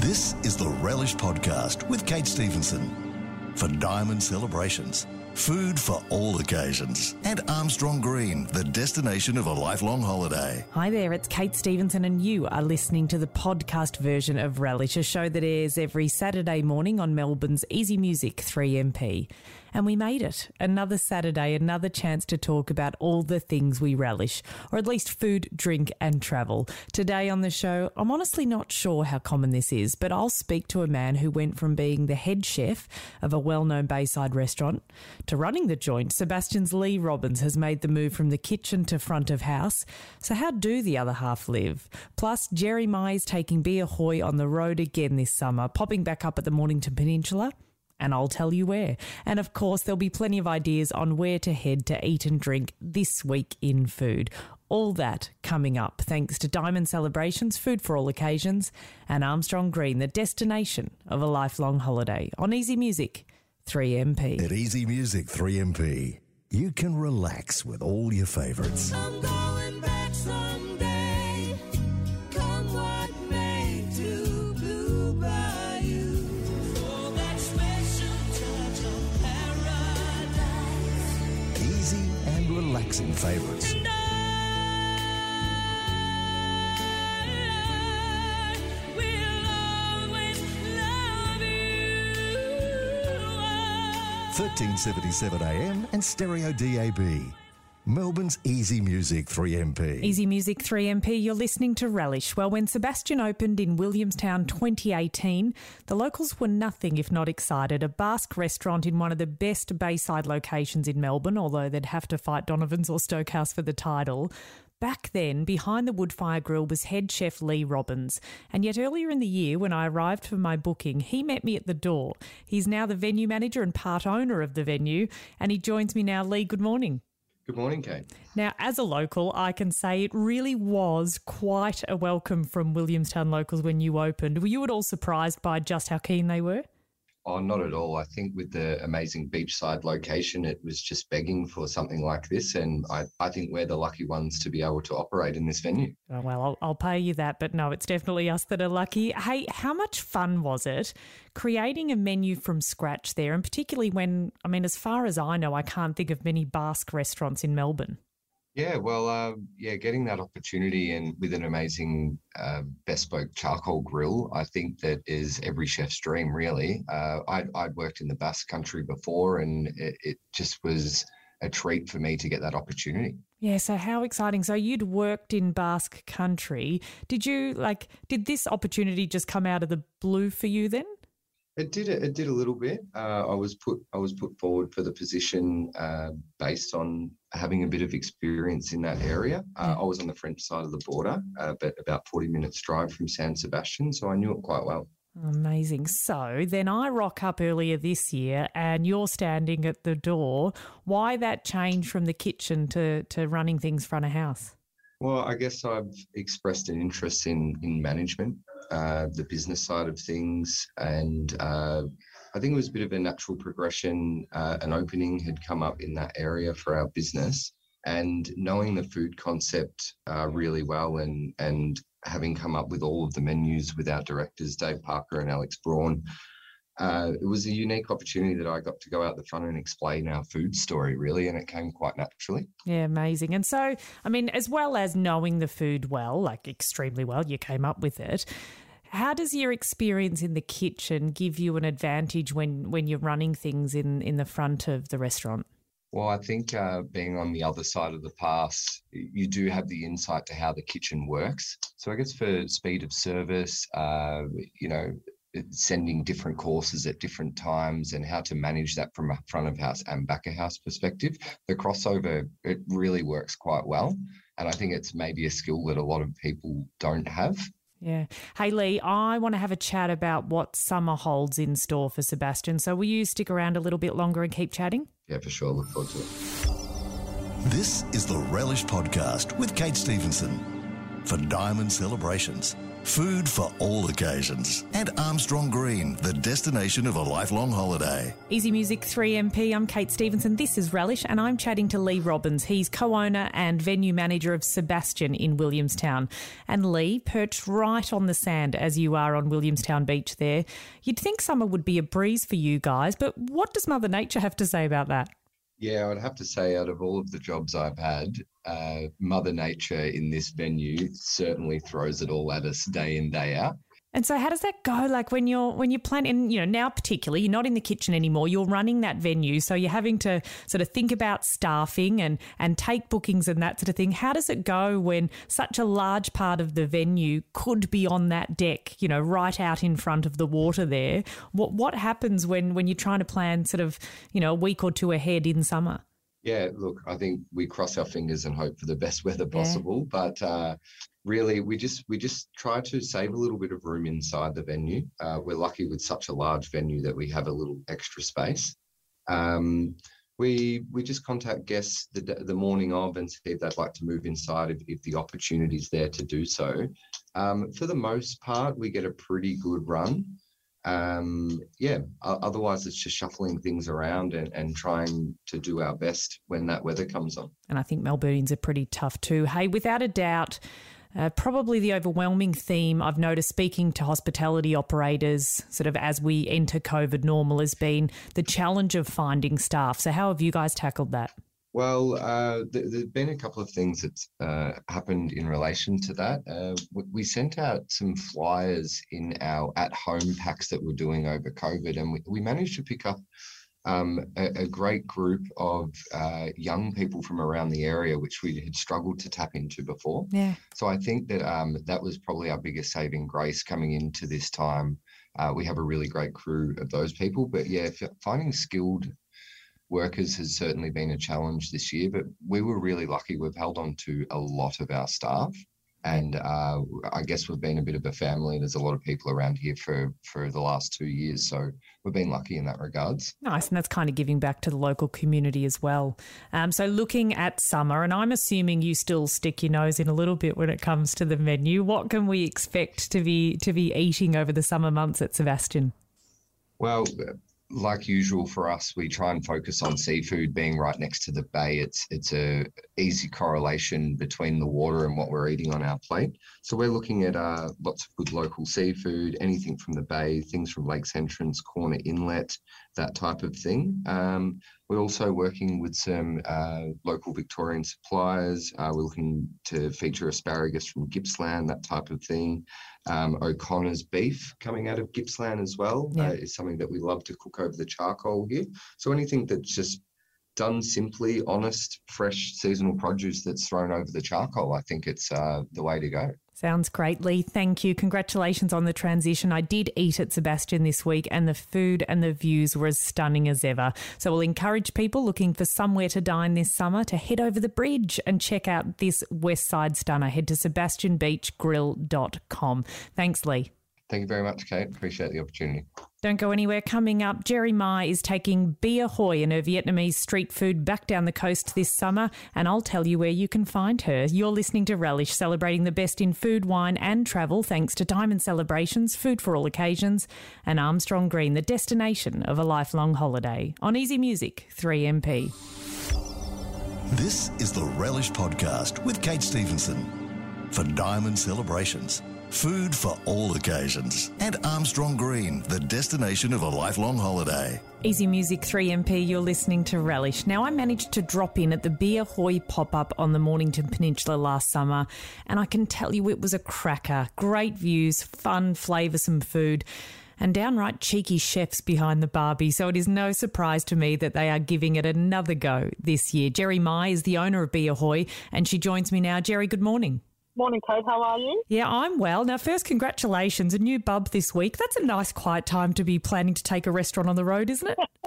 This is the Relish Podcast with Kate Stevenson. For Diamond Celebrations, food for all occasions, and Armstrong Green, the destination of a lifelong holiday. Hi there, it's Kate Stevenson, and you are listening to the podcast version of Relish, a show that airs every Saturday morning on Melbourne's Easy Music 3MP. And we made it. Another Saturday, another chance to talk about all the things we relish, or at least food, drink, and travel. Today on the show, I'm honestly not sure how common this is, but I'll speak to a man who went from being the head chef of a well known Bayside restaurant to running the joint. Sebastian's Lee Robbins has made the move from the kitchen to front of house. So, how do the other half live? Plus, Jerry Mai's taking Bia Hoi on the road again this summer, popping back up at the Mornington Peninsula and I'll tell you where. And of course, there'll be plenty of ideas on where to head to eat and drink this week in food. All that coming up thanks to Diamond Celebrations, Food for All Occasions, and Armstrong Green, the destination of a lifelong holiday on Easy Music 3MP. At Easy Music 3MP, you can relax with all your favourites. Favourites. And always love you. 1377 AM and Stereo DAB. Melbourne's Easy Music 3MP. Easy Music 3MP, you're listening to Relish. Well, when Sebastian opened in Williamstown 2018, the locals were nothing if not excited. A Basque restaurant in one of the best Bayside locations in Melbourne, although they'd have to fight Donovan's or Stokehouse for the title. Back then, behind the woodfire grill was head chef Lee Robbins. And yet earlier in the year, when I arrived for my booking, he met me at the door. He's now the venue manager and part owner of the venue, and he joins me now. Lee, good morning. Good morning, Kate. Now, as a local, I can say it really was quite a welcome from Williamstown locals when you opened. Were you at all surprised by just how keen they were? Oh, not at all. I think with the amazing beachside location, it was just begging for something like this. And I, I think we're the lucky ones to be able to operate in this venue. Oh, well, I'll, I'll pay you that, but no, it's definitely us that are lucky. Hey, how much fun was it creating a menu from scratch there? And particularly when, I mean, as far as I know, I can't think of many Basque restaurants in Melbourne. Yeah, well, uh, yeah, getting that opportunity and with an amazing uh, bespoke charcoal grill, I think that is every chef's dream, really. Uh, I'd, I'd worked in the Basque country before, and it, it just was a treat for me to get that opportunity. Yeah, so how exciting. So you'd worked in Basque country. Did you like did this opportunity just come out of the blue for you then? It did. It did a little bit. Uh, I was put. I was put forward for the position uh, based on having a bit of experience in that area. Uh, I was on the French side of the border, uh, but about forty minutes drive from San Sebastian, so I knew it quite well. Amazing. So then I rock up earlier this year and you're standing at the door. Why that change from the kitchen to, to running things front of house? Well, I guess I've expressed an interest in in management, uh, the business side of things, and uh, I think it was a bit of a natural progression. Uh, an opening had come up in that area for our business, and knowing the food concept uh, really well, and and having come up with all of the menus with our directors Dave Parker and Alex Braun. Uh, it was a unique opportunity that I got to go out the front and explain our food story, really, and it came quite naturally. Yeah, amazing. And so, I mean, as well as knowing the food well, like extremely well, you came up with it. How does your experience in the kitchen give you an advantage when, when you're running things in, in the front of the restaurant? Well, I think uh, being on the other side of the pass, you do have the insight to how the kitchen works. So I guess for speed of service, uh, you know, sending different courses at different times and how to manage that from a front of house and back of house perspective, the crossover it really works quite well. And I think it's maybe a skill that a lot of people don't have. Yeah. Hey, Lee, I want to have a chat about what summer holds in store for Sebastian. So, will you stick around a little bit longer and keep chatting? Yeah, for sure. Look forward to it. This is the Relish Podcast with Kate Stevenson. for diamond celebrations. Food for all occasions. And Armstrong Green, the destination of a lifelong holiday. Easy Music 3MP, I'm Kate Stevenson. This is Relish, and I'm chatting to Lee Robbins. He's co owner and venue manager of Sebastian in Williamstown. And Lee, perched right on the sand as you are on Williamstown Beach there, you'd think summer would be a breeze for you guys, but what does Mother Nature have to say about that? Yeah, I'd have to say, out of all of the jobs I've had, uh, Mother Nature in this venue certainly throws it all at us day in, day out. And so, how does that go? Like when you're when you're planning, you know, now particularly, you're not in the kitchen anymore. You're running that venue, so you're having to sort of think about staffing and and take bookings and that sort of thing. How does it go when such a large part of the venue could be on that deck? You know, right out in front of the water there. What what happens when when you're trying to plan sort of you know a week or two ahead in summer? Yeah, look, I think we cross our fingers and hope for the best weather possible, but uh, really, we just we just try to save a little bit of room inside the venue. Uh, we're lucky with such a large venue that we have a little extra space. Um, we we just contact guests the the morning of and see if they'd like to move inside if, if the opportunity's there to do so. Um, for the most part, we get a pretty good run. Um, yeah, otherwise it's just shuffling things around and, and trying to do our best when that weather comes on. And I think Melburnians are pretty tough too. Hey, without a doubt, uh, probably the overwhelming theme I've noticed speaking to hospitality operators, sort of as we enter COVID normal, has been the challenge of finding staff. So, how have you guys tackled that? Well, uh, th- there's been a couple of things that's uh, happened in relation to that. Uh, w- we sent out some flyers in our at-home packs that we're doing over COVID, and we, we managed to pick up um, a, a great group of uh, young people from around the area, which we had struggled to tap into before. Yeah. So I think that um, that was probably our biggest saving grace coming into this time. Uh, we have a really great crew of those people, but yeah, finding skilled workers has certainly been a challenge this year. But we were really lucky; we've held on to a lot of our staff, and uh, I guess we've been a bit of a family. There's a lot of people around here for for the last two years, so we've been lucky in that regards. Nice, and that's kind of giving back to the local community as well. Um, so, looking at summer, and I'm assuming you still stick your nose in a little bit when it comes to the menu. What can we expect to be to be eating over the summer months at Sebastian? Well, like usual for us, we try and focus on seafood being right next to the bay. It's it's a easy correlation between the water and what we're eating on our plate. So we're looking at uh, lots of good local seafood, anything from the bay, things from Lakes Entrance, Corner Inlet, that type of thing. Um, we're also working with some uh, local Victorian suppliers. Uh, we're looking to feature asparagus from Gippsland, that type of thing. Um, O'Connor's beef coming out of Gippsland as well Yeah. uh, is something that we love to cook over the charcoal here. So anything that's just done simply, honest, fresh, seasonal produce that's thrown over the charcoal, I think it's uh, the way to go. Sounds great, Lee. Thank you. Congratulations on the transition. I did eat at Sebastian this week, and the food and the views were as stunning as ever. So we'll encourage people looking for somewhere to dine this summer to head over the bridge and check out this West Side stunner. Head to sebastianbeachgrill.com. Thanks, Lee. Thank you very much, Kate. Appreciate the opportunity. Don't go anywhere. Coming up, Jerry Mai is taking Bia Hoi and her Vietnamese street food back down the coast this summer, and I'll tell you where you can find her. You're listening to Relish, celebrating the best in food, wine, and travel, thanks to Diamond Celebrations, food for all occasions, and Armstrong Green, the destination of a lifelong holiday. On Easy Music, 3MP. This is the Relish Podcast with Kate Stevenson. For diamond celebrations, food for all occasions, and Armstrong Green, the destination of a lifelong holiday. Easy Music 3MP, you're listening to Relish. Now, I managed to drop in at the Bia Hoi pop up on the Mornington Peninsula last summer, and I can tell you it was a cracker. Great views, fun, flavoursome food. And downright cheeky chefs behind the barbie, so it is no surprise to me that they are giving it another go this year. Jerry Mai is the owner of Bia Hoi, and she joins me now. Jerry, good morning. Morning, Kate. How are you? Yeah, I'm well. Now, first, congratulations. A new bub this week. That's a nice, quiet time to be planning to take a restaurant on the road, isn't it? it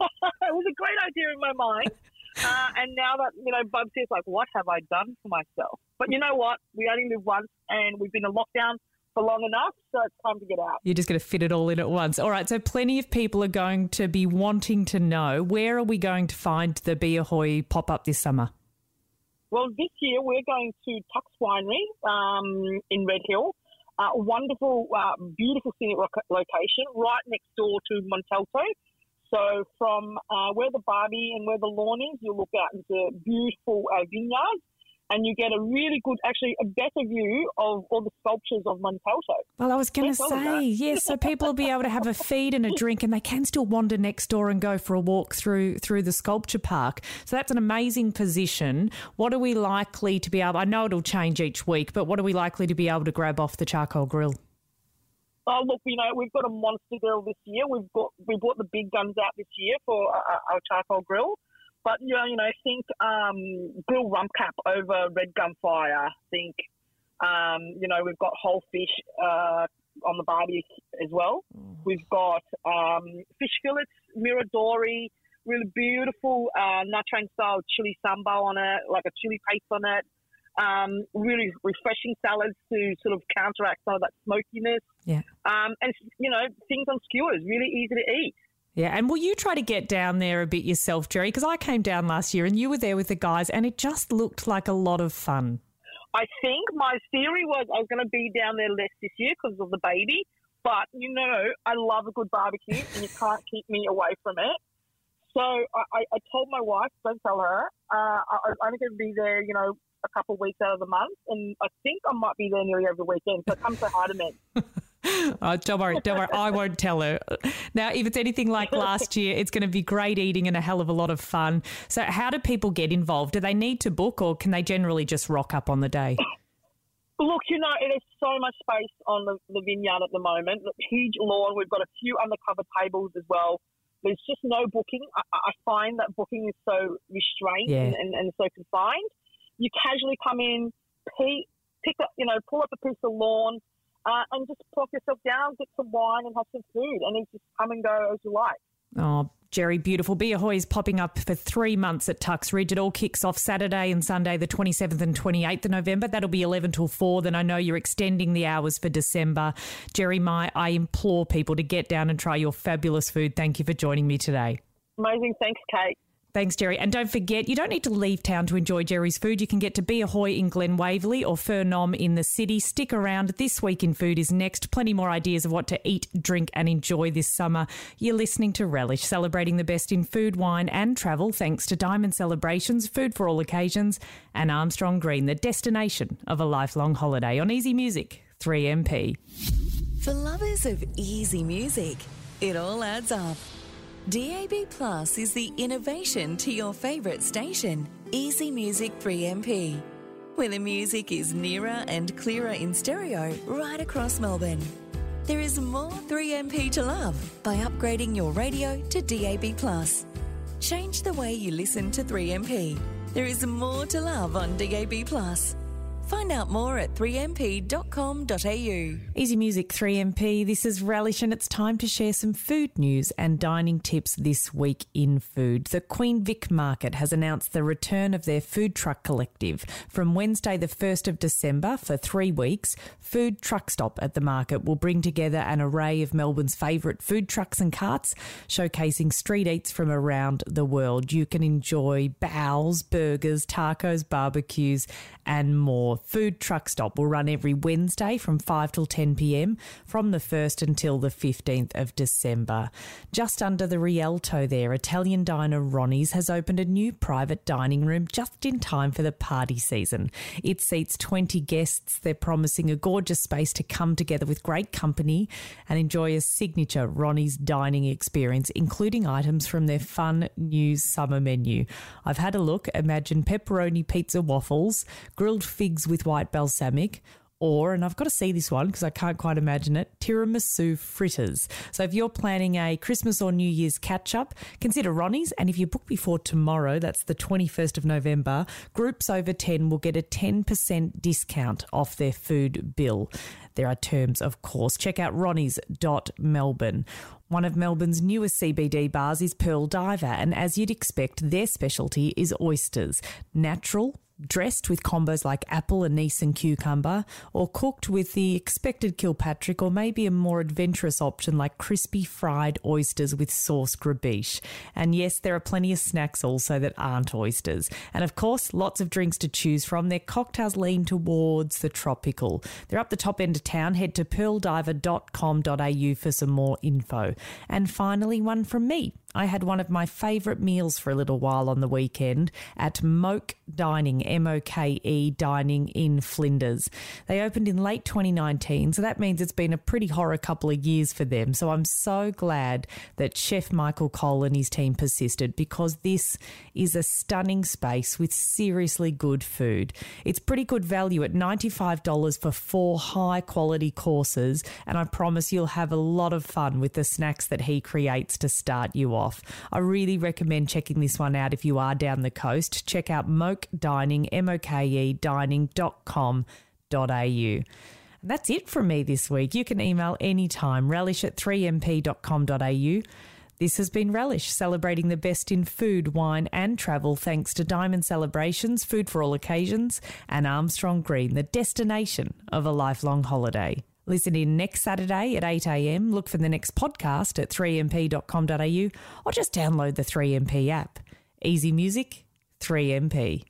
was a great idea in my mind. Uh, and now that, you know, Bub's here, it's like, what have I done for myself? But you know what? We only live once and we've been in lockdown for long enough, so it's time to get out. You're just going to fit it all in at once. All right, so plenty of people are going to be wanting to know where are we going to find the Bia Hoi pop up this summer? Well, this year we're going to Tuck's Winery um, in Red Hill. Uh, wonderful, uh, beautiful scenic location right next door to Montalto. So from uh, where the Barbie and where the lawn is, you'll look out into beautiful uh, vineyards and you get a really good, actually a better view of all the sculptures of Montalto. Well, I was going to Yes, all of say, yes, so people will be able to have a feed and a drink, and they can still wander next door and go for a walk through through the sculpture park. So that's an amazing position. What are we likely to be able? I know it'll change each week, but what are we likely to be able to grab off the charcoal grill? Oh, look, you know, we've got a monster grill this year. We've got we brought the big guns out this year for our charcoal grill. But you know, you know, think um, grill rump cap over red gum fire. Think, um, you know, we've got whole fish uh, on the barbie as well. We've got um, fish fillets, miradori, really beautiful uh, Nha Trang style chili sambal on it, like a chili paste on it. Um, really refreshing salads to sort of counteract some of that smokiness. Yeah. Um, and you know, things on skewers, really easy to eat. Yeah, and will you try to get down there a bit yourself, Jerry? Because I came down last year and you were there with the guys, and it just looked like a lot of fun. I think my theory was I was going to be down there less this year because of the baby. But you know, I love a good barbecue, and you can't keep me away from it. So I, I, told my wife, don't tell her. Uh, I, I'm only going to be there, you know, a couple of weeks out of the month, and I think I might be there nearly every weekend. So come to me. Oh, don't worry, don't worry. I won't tell her. Now, if it's anything like last year, it's going to be great eating and a hell of a lot of fun. So, how do people get involved? Do they need to book or can they generally just rock up on the day? Look, you know, there's so much space on the, the vineyard at the moment. Look, Huge lawn. We've got a few undercover tables as well. There's just no booking. I, I find that booking is so restrained Yeah. and, and, and so confined. You casually come in, pick, pick up, you know, pull up a piece of lawn, uh, and just plop yourself down, get some wine, and have some food, and then just come and go as you like. Oh, Jerry, beautiful. Bia Hoi is popping up for three months at Tuck's Ridge. It all kicks off Saturday and Sunday, the 27th and 28th of November. That'll be 11 till 4. Then I know you're extending the hours for December. Jerry, Mai, I implore people to get down and try your fabulous food. Thank you for joining me today. Amazing. Thanks, Kate. Thanks, Jerry. And don't forget, you don't need to leave town to enjoy Jerry's food. You can get to Bia Hoi in Glen Waverley or Pho Nom in the city. Stick around. This Week in Food is next. Plenty more ideas of what to eat, drink, and enjoy this summer. You're listening to Relish, celebrating the best in food, wine, and travel, thanks to Diamond Celebrations, food for all occasions, and Armstrong Green, the destination of a lifelong holiday on Easy Music 3MP. For lovers of easy music, it all adds up. DAB Plus is the innovation to your favourite station, Easy Music 3MP, where the music is nearer and clearer in stereo right across Melbourne. There is more 3MP to love by upgrading your radio to DAB Plus. Change the way you listen to 3MP. There is more to love on DAB Plus. Find out more at 3mp.com.au. Easy Music 3MP. This is Relish, and it's time to share some food news and dining tips this week in food. The Queen Vic Market has announced the return of their food truck collective from Wednesday, the 1st of December, for three weeks. Food Truck Stop at the market will bring together an array of Melbourne's favourite food trucks and carts, showcasing street eats from around the world. You can enjoy bowls, burgers, tacos, barbecues, and more. Food Truck Stop will run every Wednesday from 5 till 10 pm from the 1st until the 15th of December. Just under the Rialto there, Italian diner Ronnie's has opened a new private dining room just in time for the party season. It seats 20 guests. They're promising a gorgeous space to come together with great company and enjoy a signature Ronnie's dining experience, including items from their fun new summer menu. I've had a look. Imagine pepperoni pizza waffles, grilled figs with white balsamic, or, and I've got to see this one because I can't quite imagine it, tiramisu fritters. So if you're planning a Christmas or New Year's catch up, consider Ronnie's. And if you book before tomorrow, that's the 21st of November, groups over 10 will get a 10% discount off their food bill. There are terms, of course. Check out ronnies.melbourne. One of Melbourne's newest CBD bars is Pearl Diver, and as you'd expect, their specialty is oysters. Natural, dressed with combos like apple, anise, and cucumber, or cooked with the expected Kilpatrick, or maybe a more adventurous option like crispy fried oysters with sauce gribiche. And yes, there are plenty of snacks also that aren't oysters. And of course, lots of drinks to choose from. Their cocktails lean towards the tropical. They're up the top end of town. Head to pearldiver.com.au for some more info. And finally, one from me. I had one of my favourite meals for a little while on the weekend at Moke Dining, M O K E Dining in Flinders. They opened in late 2019, so that means it's been a pretty horror couple of years for them. So I'm so glad that Chef Michael Cole and his team persisted because this is a stunning space with seriously good food. It's pretty good value at $95 for four high quality courses, and I promise you'll have a lot of fun with the snacks that he creates to start you off. I really recommend checking this one out if you are down the coast. Check out Moke Dining, M O K E dining.com.au. And that's it from me this week. You can email anytime, relish at 3mp.com.au. This has been Relish, celebrating the best in food, wine, and travel thanks to Diamond Celebrations, Food for All Occasions, and Armstrong Green, the destination of a lifelong holiday. Listen in next Saturday at 8am. Look for the next podcast at 3mp.com.au or just download the 3MP app. Easy music, 3MP.